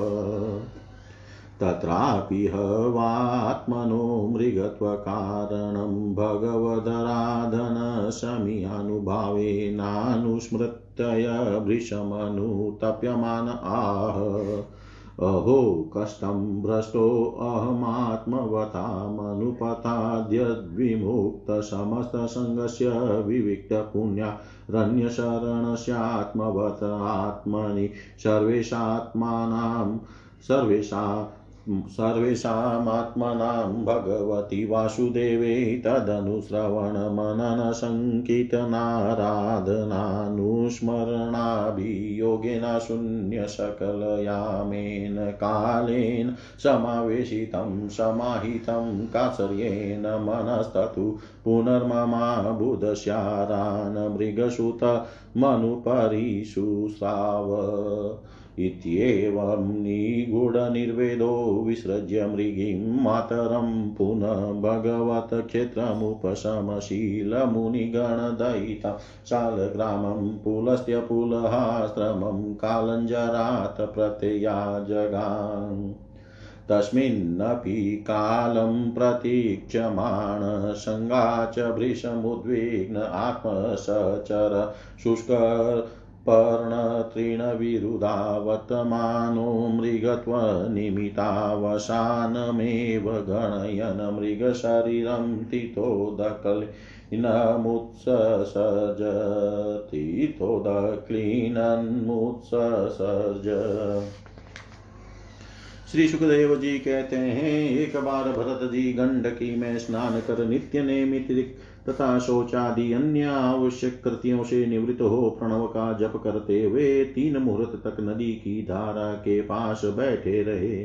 तत्रापि हवात्मनो मृगत्वकारणं भगवदराधनशमियानुभावेनानुस्मृत्य भृशमनुतप्यमान आह। अहो कष्टं भ्रष्टोऽहमात्मवतामनुपथाद्यद्विमुक्तसमस्तसङ्गस्य विविक्तपुण्यारण्यशरणस्यात्मवत आत्मनि सर्वेषात्मानां सर्वेषा सर्वेषामात्मनां भगवति वासुदेवे तदनुश्रवणमननसङ्कीर्तनाराधनानुस्मरणाभियोगेन शून्यसकलयामेन कालेन समावेशितं समाहितं काचर्येण मनस्ततु पुनर्ममाबुधस्यारान् मृगसुतमनुपरिशुस्राव इत्येवं निगूढनिर्वेदो विसृज्य मृगीं मातरं पुनः भगवतक्षेत्रमुपशमशीलमुनिगणदयिता शालग्रामं पुलस्त्य पुलहाश्रमं कालञ्जरात् प्रत्यया जगान् तस्मिन्नपि कालं प्रतीक्षमाण सङ्गा च भृशमुद्विग्न आत्मसचर शुष्कर पर्णतृणविरुधावतमानो मृगत्वनिमितावसानमेव गणयन् मृगशरीरं तितोदकलिनमुत्ससर्ज तितोदक्लीनन्मुत्ससर्ज श्री सुखदेव जी कहते हैं, एक बार भरत जी गंडकी में स्नान कर नित्य नियमित तथा शौचादि अन्य आवश्यक कृतियों से निवृत्त हो प्रणव का जप करते हुए तीन मुहूर्त तक नदी की धारा के पास बैठे रहे।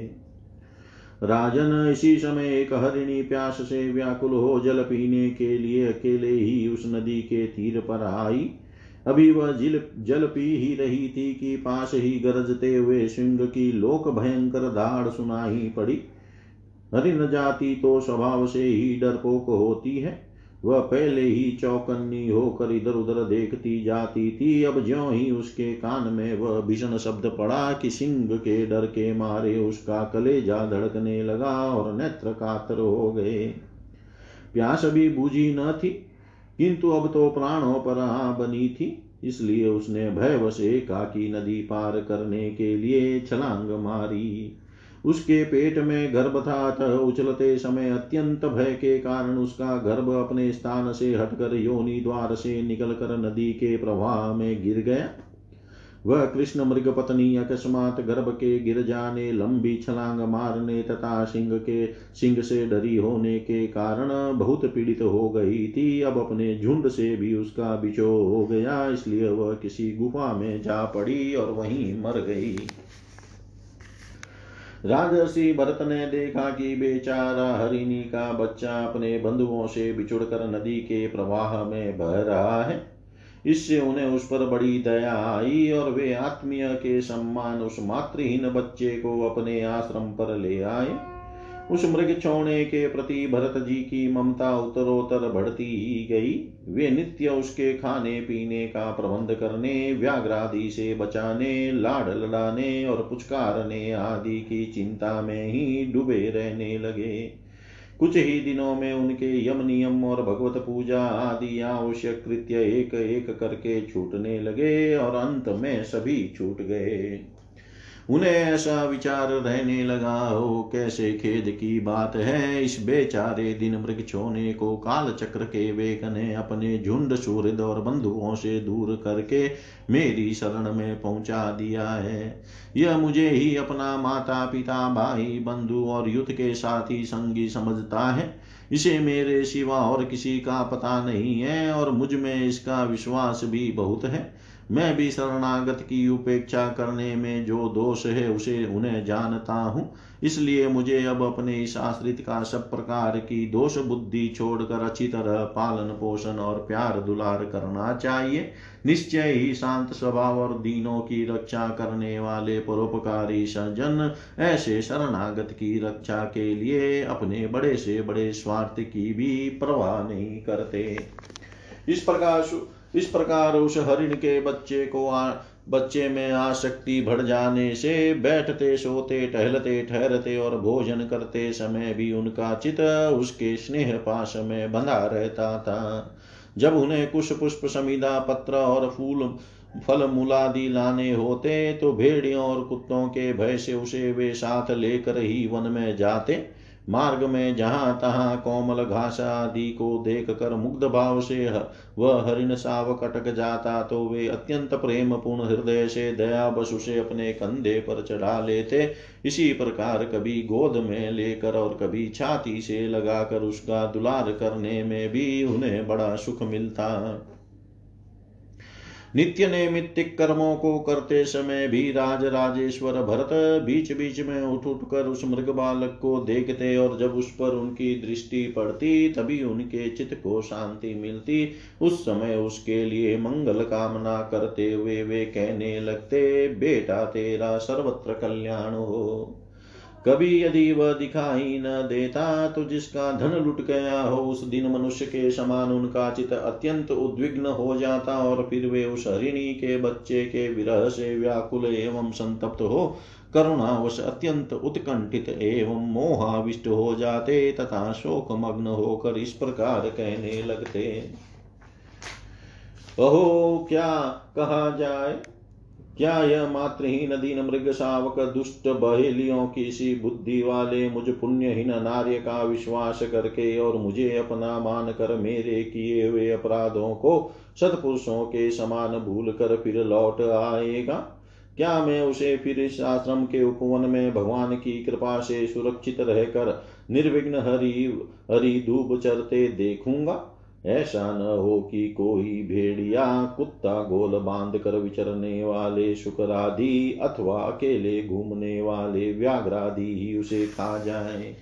राजन इसी समय एक हरिणी प्यास से व्याकुल हो जल पीने के लिए अकेले ही उस नदी के तीर पर आई। अभी वह जिल, जल पी ही रही थी कि पास ही गरजते हुए सिंह की लोक भयंकर धाड़ सुनाई पड़ी। हरिण जाति तो स्वभाव से ही डरपोक होती है। वह पहले ही चौकन्नी होकर इधर उधर देखती जाती थी। अब ज्यो ही उसके कान में वह भीषण शब्द पड़ा कि सिंह के डर के मारे उसका कलेजा धड़कने लगा और नेत्र कातर हो गए। प्यास भी बूझी न थी, किंतु अब तो प्राणों पर आ बनी थी। इसलिए उसने भयवश एकाकी नदी पार करने के लिए छलांग मारी। उसके पेट में गर्भ था अतः उछलते समय अत्यंत भय के कारण उसका गर्भ अपने स्थान से हटकर योनि द्वार से निकलकर नदी के प्रवाह में गिर गया। वह कृष्ण मृग पत्नी अकस्मात गर्भ के गिर जाने, लंबी छलांग मारने तथा सिंह के, सिंह से डरी होने के कारण बहुत पीड़ित हो गई थी। अब अपने झुंड से भी उसका बिचो हो गया, इसलिए वह किसी गुफा में जा पड़ी और वहीं मर गई। राजर्षि भरत ने देखा कि बेचारा हरिणी का बच्चा अपने बंधुओं से बिछुड़कर नदी के प्रवाह में बह रहा है। इससे उन्हें उस पर बड़ी दया आई और वे आत्मीय के सम्मान उस मातृहीन बच्चे को अपने आश्रम पर ले आए। उस मृग छोड़ने के प्रति भरत जी की ममता उत्तरोत्तर बढ़ती ही गई। वे नित्य उसके खाने पीने का प्रबंध करने, व्याघ्रादि से बचाने, लाड लड़ाने और पुचकारने आदि की चिंता में ही डूबे रहने लगे। कुछ ही दिनों में उनके यम नियम और भगवत पूजा आदि आवश्यक कृत्य एक एक करके छूटने लगे और अंत में सभी छूट गए। उन्हें ऐसा विचार रहने लगा हो कैसे खेद की बात है? इस बेचारे दिन मृग छोने को काल चक्र के वेग ने अपने झुंड सूर्य और बंधुओं से दूर करके मेरी शरण में पहुँचा दिया है। यह मुझे ही अपना माता पिता भाई, बंधु और युद्ध के साथी संगी समझता है। इसे मेरे सिवा और किसी का पता नहीं है और मुझमें इसका विश्वास भी बहुत है। मैं भी शरणागत की उपेक्षा करने में जो दोष है उसे उन्हें जानता हूँ। इसलिए मुझे अब अपने इस आश्रित का सब प्रकार की दोष बुद्धि छोड़कर अच्छी तरह पालन पोषण और प्यार दुलार करना चाहिए। निश्चय ही शांत स्वभाव और दीनों की रक्षा करने वाले परोपकारी सज्जन ऐसे शरणागत की रक्षा के लिए अपने बड़े से बड़े स्वार्थ की भी परवाह नहीं करते। इस प्रकार इस प्रकार उस हरिण के बच्चे को आ, बच्चे में आसक्ति बढ़ जाने से बैठते सोते टहलते ठहरते और भोजन करते समय भी उनका चित उसके स्नेह पास में बंधा रहता था। जब उन्हें कुश पुष्प समिधा पत्र और फूल फल मूलादि लाने होते तो भेड़ियों और कुत्तों के भय से उसे वे साथ लेकर ही वन में जाते। मार्ग में जहाँ तहां कोमल घास आदि को देख कर मुग्ध भाव से वह हरिण साव कटक जाता तो वे अत्यंत प्रेम पूर्ण हृदय से दया बस उसे अपने कंधे पर चढ़ा लेते। इसी प्रकार कभी गोद में लेकर और कभी छाती से लगाकर उसका दुलार करने में भी उन्हें बड़ा सुख मिलता। नित्य नैमित्तिक कर्मों को करते समय भी राज राजेश्वर भरत बीच बीच में उठ उठ कर उस मृग बालक को देखते और जब उस पर उनकी दृष्टि पड़ती, तभी उनके चित्त को शांति मिलती। उस समय उसके लिए मंगल कामना करते हुए वे कहने लगते, बेटा, तेरा सर्वत्र कल्याण हो। कभी यदि वह दिखाई न देता तो जिसका धन लुट गया हो, उस दिन मनुष्य के समान उनका चित अत्यंत उद्विग्न हो जाता और फिर वे उस हरिणी के बच्चे के विरह से व्याकुल एवं संतप्त हो, करुणावश अत्यंत उत्कंठित एवं मोहाविष्ट हो जाते तथा शोक मग्न होकर इस प्रकार कहने लगते। अहो क्या कहा जाए? क्या यह मातृहीन दीन मृग शावक दुष्ट बहेलियों की सी बुद्धि वाले मुझ पुण्यहीन नार्य का विश्वास करके और मुझे अपना मान कर मेरे किए हुए अपराधों को सतपुरुषों के समान भूल कर फिर लौट आएगा? क्या मैं उसे फिर इस आश्रम के उपवन में भगवान की कृपा से सुरक्षित रहकर निर्विघ्न हरि हरि धूप चरते देखूँगा? ऐसा न हो कि कोई भेड़िया, कुत्ता गोल बाँध कर विचरने वाले शुक्रादि अथवा अकेले घूमने वाले व्याघ्रादि ही उसे खा जाए।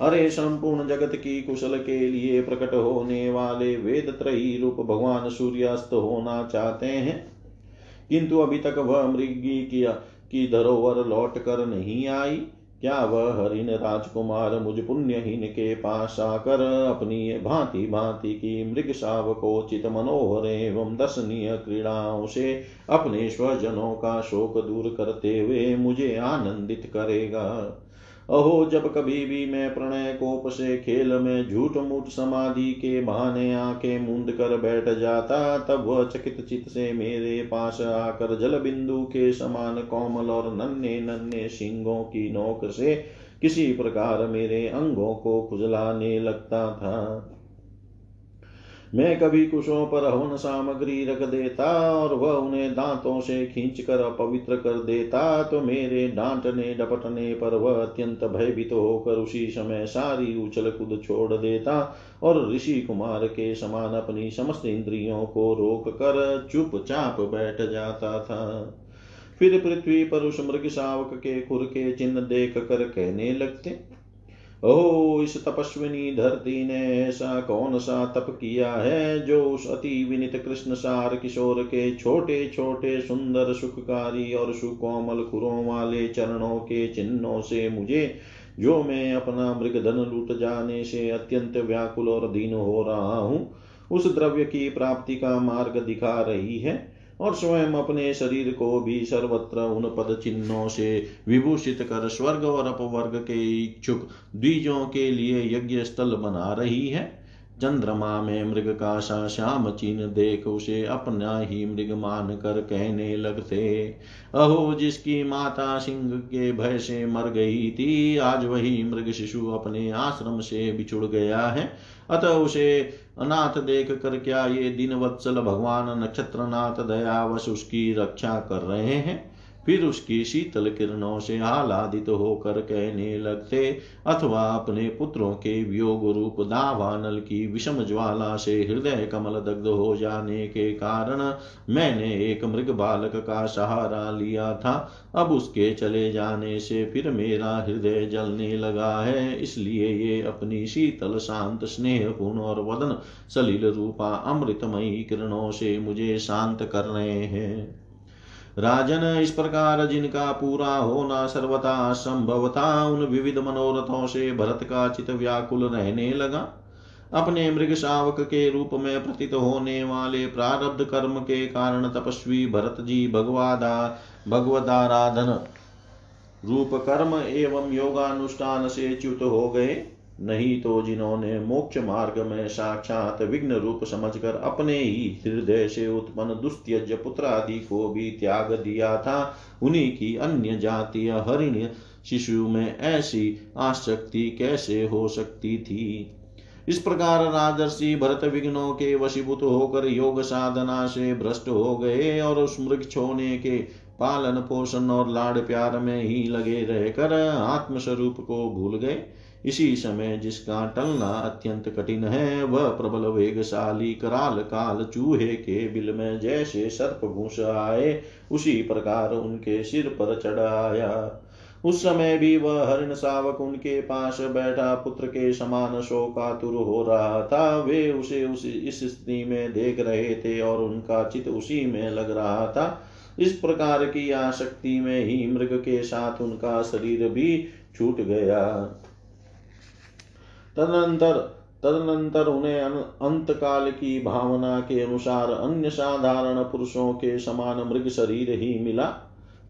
अरे संपूर्ण जगत की कुशल के लिए प्रकट होने वाले वेद त्रयी रूप भगवान सूर्यास्त होना चाहते हैं। किंतु अभी तक वह मृगी किया की धरोवर लौट कर नहीं आई। क्या वह हरिन राजकुमार मुझ पुण्यहीन के पास आकर अपनी भांति भांति की मृग शावकोचित मनोहर एवं दर्शनीय क्रीड़ाओं से अपने स्वजनों का शोक दूर करते हुए मुझे आनंदित करेगा। अहो, जब कभी भी मैं प्रणय कोप से खेल में झूठ मूठ समाधि के बहाने आके मूंद कर बैठ जाता, तब वह चकित चित से मेरे पास आकर जल बिंदु के समान कोमल और नन्हे नन्हे सिंगों की नोक से किसी प्रकार मेरे अंगों को खुजलाने लगता था। मैं कभी कुशों पर हवन सामग्री रख देता और वह उन्हें दांतों से खींच कर अपवित्र कर देता तो मेरे डांटने डपटने पर वह अत्यंत भयभीत तो होकर उसी समय सारी उछल कूद छोड़ देता और ऋषि कुमार के समान अपनी समस्त इंद्रियों को रोक कर चुपचाप बैठ जाता था। फिर पृथ्वी पर उस मृग शावक के खुर के चिन्ह देख कर कहने लगते ओ इस तपस्विनी धरती ने ऐसा कौन सा तप किया है जो उस अति विनित कृष्ण सार किशोर के छोटे छोटे सुंदर सुखकारी और सुकोमल खुरों वाले चरणों के चिन्हों से मुझे, जो मैं अपना मृग धन लूट जाने से अत्यंत व्याकुल और दीन हो रहा हूँ, उस द्रव्य की प्राप्ति का मार्ग दिखा रही है। और स्वयं अपने शरीर को भी सर्वत्र उन पद चिन्हों से विभूषित कर स्वर्ग और अपवर्ग के इच्छुक द्विजों के लिए यज्ञ स्थल बना रही है। चंद्रमा में मृग का सा श्याम चिन्ह देख उसे अपना ही मृग मान कर कहने लगते, अहो, जिसकी माता सिंह के भय से मर गई थी, आज वही मृग शिशु अपने आश्रम से बिछुड़ गया है। अतः उसे अनाथ देख कर क्या ये दिन वत्सल भगवान नक्षत्रनाथ दयावश उसकी रक्षा कर रहे हैं? फिर उसकी शीतल किरणों से आह्लादित होकर कहने लगते, अथवा अपने पुत्रों के वियोग रूप दावानल की विषम ज्वाला से हृदय कमल दग्ध हो जाने के कारण मैंने एक मृग बालक का सहारा लिया था। अब उसके चले जाने से फिर मेरा हृदय जलने लगा है, इसलिए ये अपनी शीतल शांत स्नेहपूर्ण और वदन सलील रूपा अमृतमयी किरणों से मुझे शांत कर रहे हैं। राजन, इस प्रकार जिनका पूरा होना सर्वथा संभव था उन विविध मनोरथों से भरत का चित व्याकुल रहने लगा। अपने मृग शावक के रूप में प्रतीत होने वाले प्रारब्ध कर्म के कारण तपस्वी भरत जी भगवादा, भगवदाराधन रूप कर्म एवं योगानुष्ठान से च्युत हो गए। नहीं तो जिन्होंने मोक्ष मार्ग में साक्षात विघ्न रूप समझकर अपने ही हृदय से उत्पन्न दुस्त्यज पुत्र आदि को भी त्याग दिया था, उन्हीं की अन्य जातीय हरिण शिशु में ऐसी आसक्ति कैसे हो सकती थी? इस प्रकार राजर्षि भरत विघ्नों के वशीभूत होकर योग साधना से भ्रष्ट हो गए और उस मृग छोने के पालन पोषण और लाड़ प्यार में ही लगे रहकर आत्मस्वरूप को भूल गए। इसी समय जिसका टलना अत्यंत कठिन है, वह प्रबल वेगशाली कराल काल चूहे के बिल में जैसे सर्प घूस आए, उसी प्रकार उनके सिर पर चढ़ आया उस समय भी वह हरिण सावक उनके पास बैठा, पुत्र के समान शोकातुर हो रहा था। वे उसे उस, इस स्थिति में देख रहे थे और उनका चित उसी में लग रहा था। इस प्रकार की आसक्ति में ही मृग के साथ उनका शरीर भी छूट गया। तदनंतर तदनंतर उन्हें अंत काल की भावना के अनुसार अन्य साधारण पुरुषों के समान मृग शरीर ही मिला।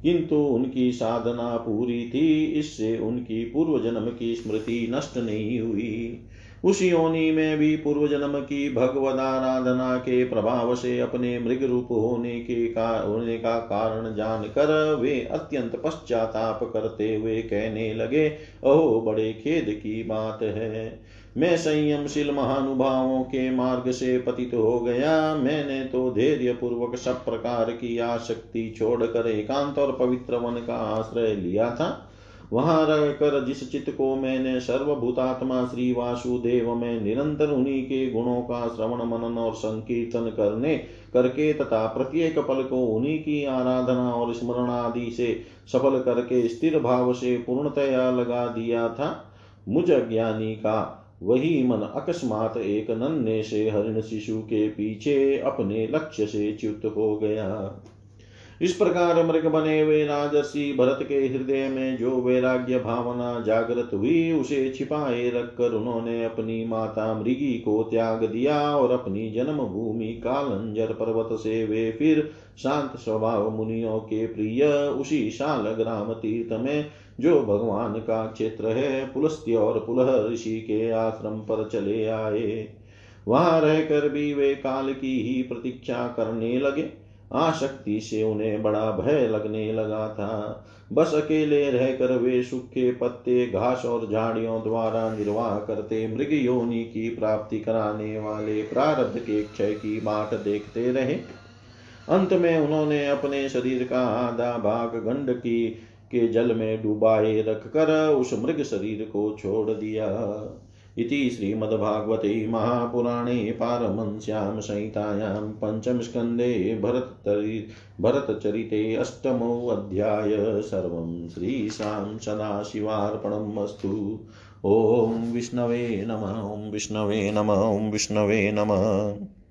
किंतु उनकी साधना पूरी थी, इससे उनकी पूर्व जन्म की स्मृति नष्ट नहीं हुई। उस योनि में भी पूर्व जन्म की भगवदाराधना के प्रभाव से अपने मृग रूप होने के का, होने का कारण जानकर वे अत्यंत पश्चाताप करते हुए कहने लगे, ओह, बड़े खेद की बात है। मैं संयमशील महानुभावों के मार्ग से पतित हो गया। मैंने तो धैर्य पूर्वक सब प्रकार की आसक्ति छोड़कर एकांत और पवित्र वन का आश्रय लिया था। वहाँ रहकर जिस चित्त को मैंने सर्वभूतात्मा श्री वासुदेव में निरंतर उन्हीं के गुणों का श्रवण, मनन और संकीर्तन करने, करके तथा प्रत्येक पल को उन्हीं की आराधना और स्मरण आदि से सफल करके स्थिर भाव से पूर्णतया लगा दिया था, मुझ ज्ञानी का। वही मन अकस्मात एक नन्हे से हरिण शिशु के पीछे अपने लक्ष्य से च्युत हो गया। इस प्रकार मृग बने हुए राजर्षि भरत के हृदय में जो वैराग्य भावना जागृत हुई, उसे छिपाए रखकर उन्होंने अपनी माता मृगी को त्याग दिया और अपनी जन्म भूमि कालंजर पर्वत से वे फिर शांत स्वभाव मुनियों के प्रिय उसी शाल ग्राम तीर्थ में, जो भगवान का क्षेत्र है, पुलस्त्य और पुलह ऋषि के आश्रम पर चले आए। वहाँ रहकर भी वे काल की ही प्रतीक्षा करने लगे। आसक्ति से उन्हें बड़ा भय लगने लगा था। बस अकेले रहकर वे सूखे पत्ते, घास और झाड़ियों द्वारा निर्वाह करते मृग योनि की प्राप्ति कराने वाले प्रारब्ध के क्षय की बाट देखते रहे। अंत में उन्होंने अपने शरीर का आधा भाग गंडकी के जल में डुबाए रखकर उस मृग शरीर को छोड़ दिया। इति श्रीमद्भागवते महापुराणे पारमंस्यां संहितायां पञ्चमस्कन्धे भरतचरि, भरतचरिते अष्टमोऽध्याय सर्वं श्रीशां सदाशिवार्पणम् अस्तु। ॐ विष्णवे नम, ॐ विष्णवे नम, ॐ विष्णवे नमः।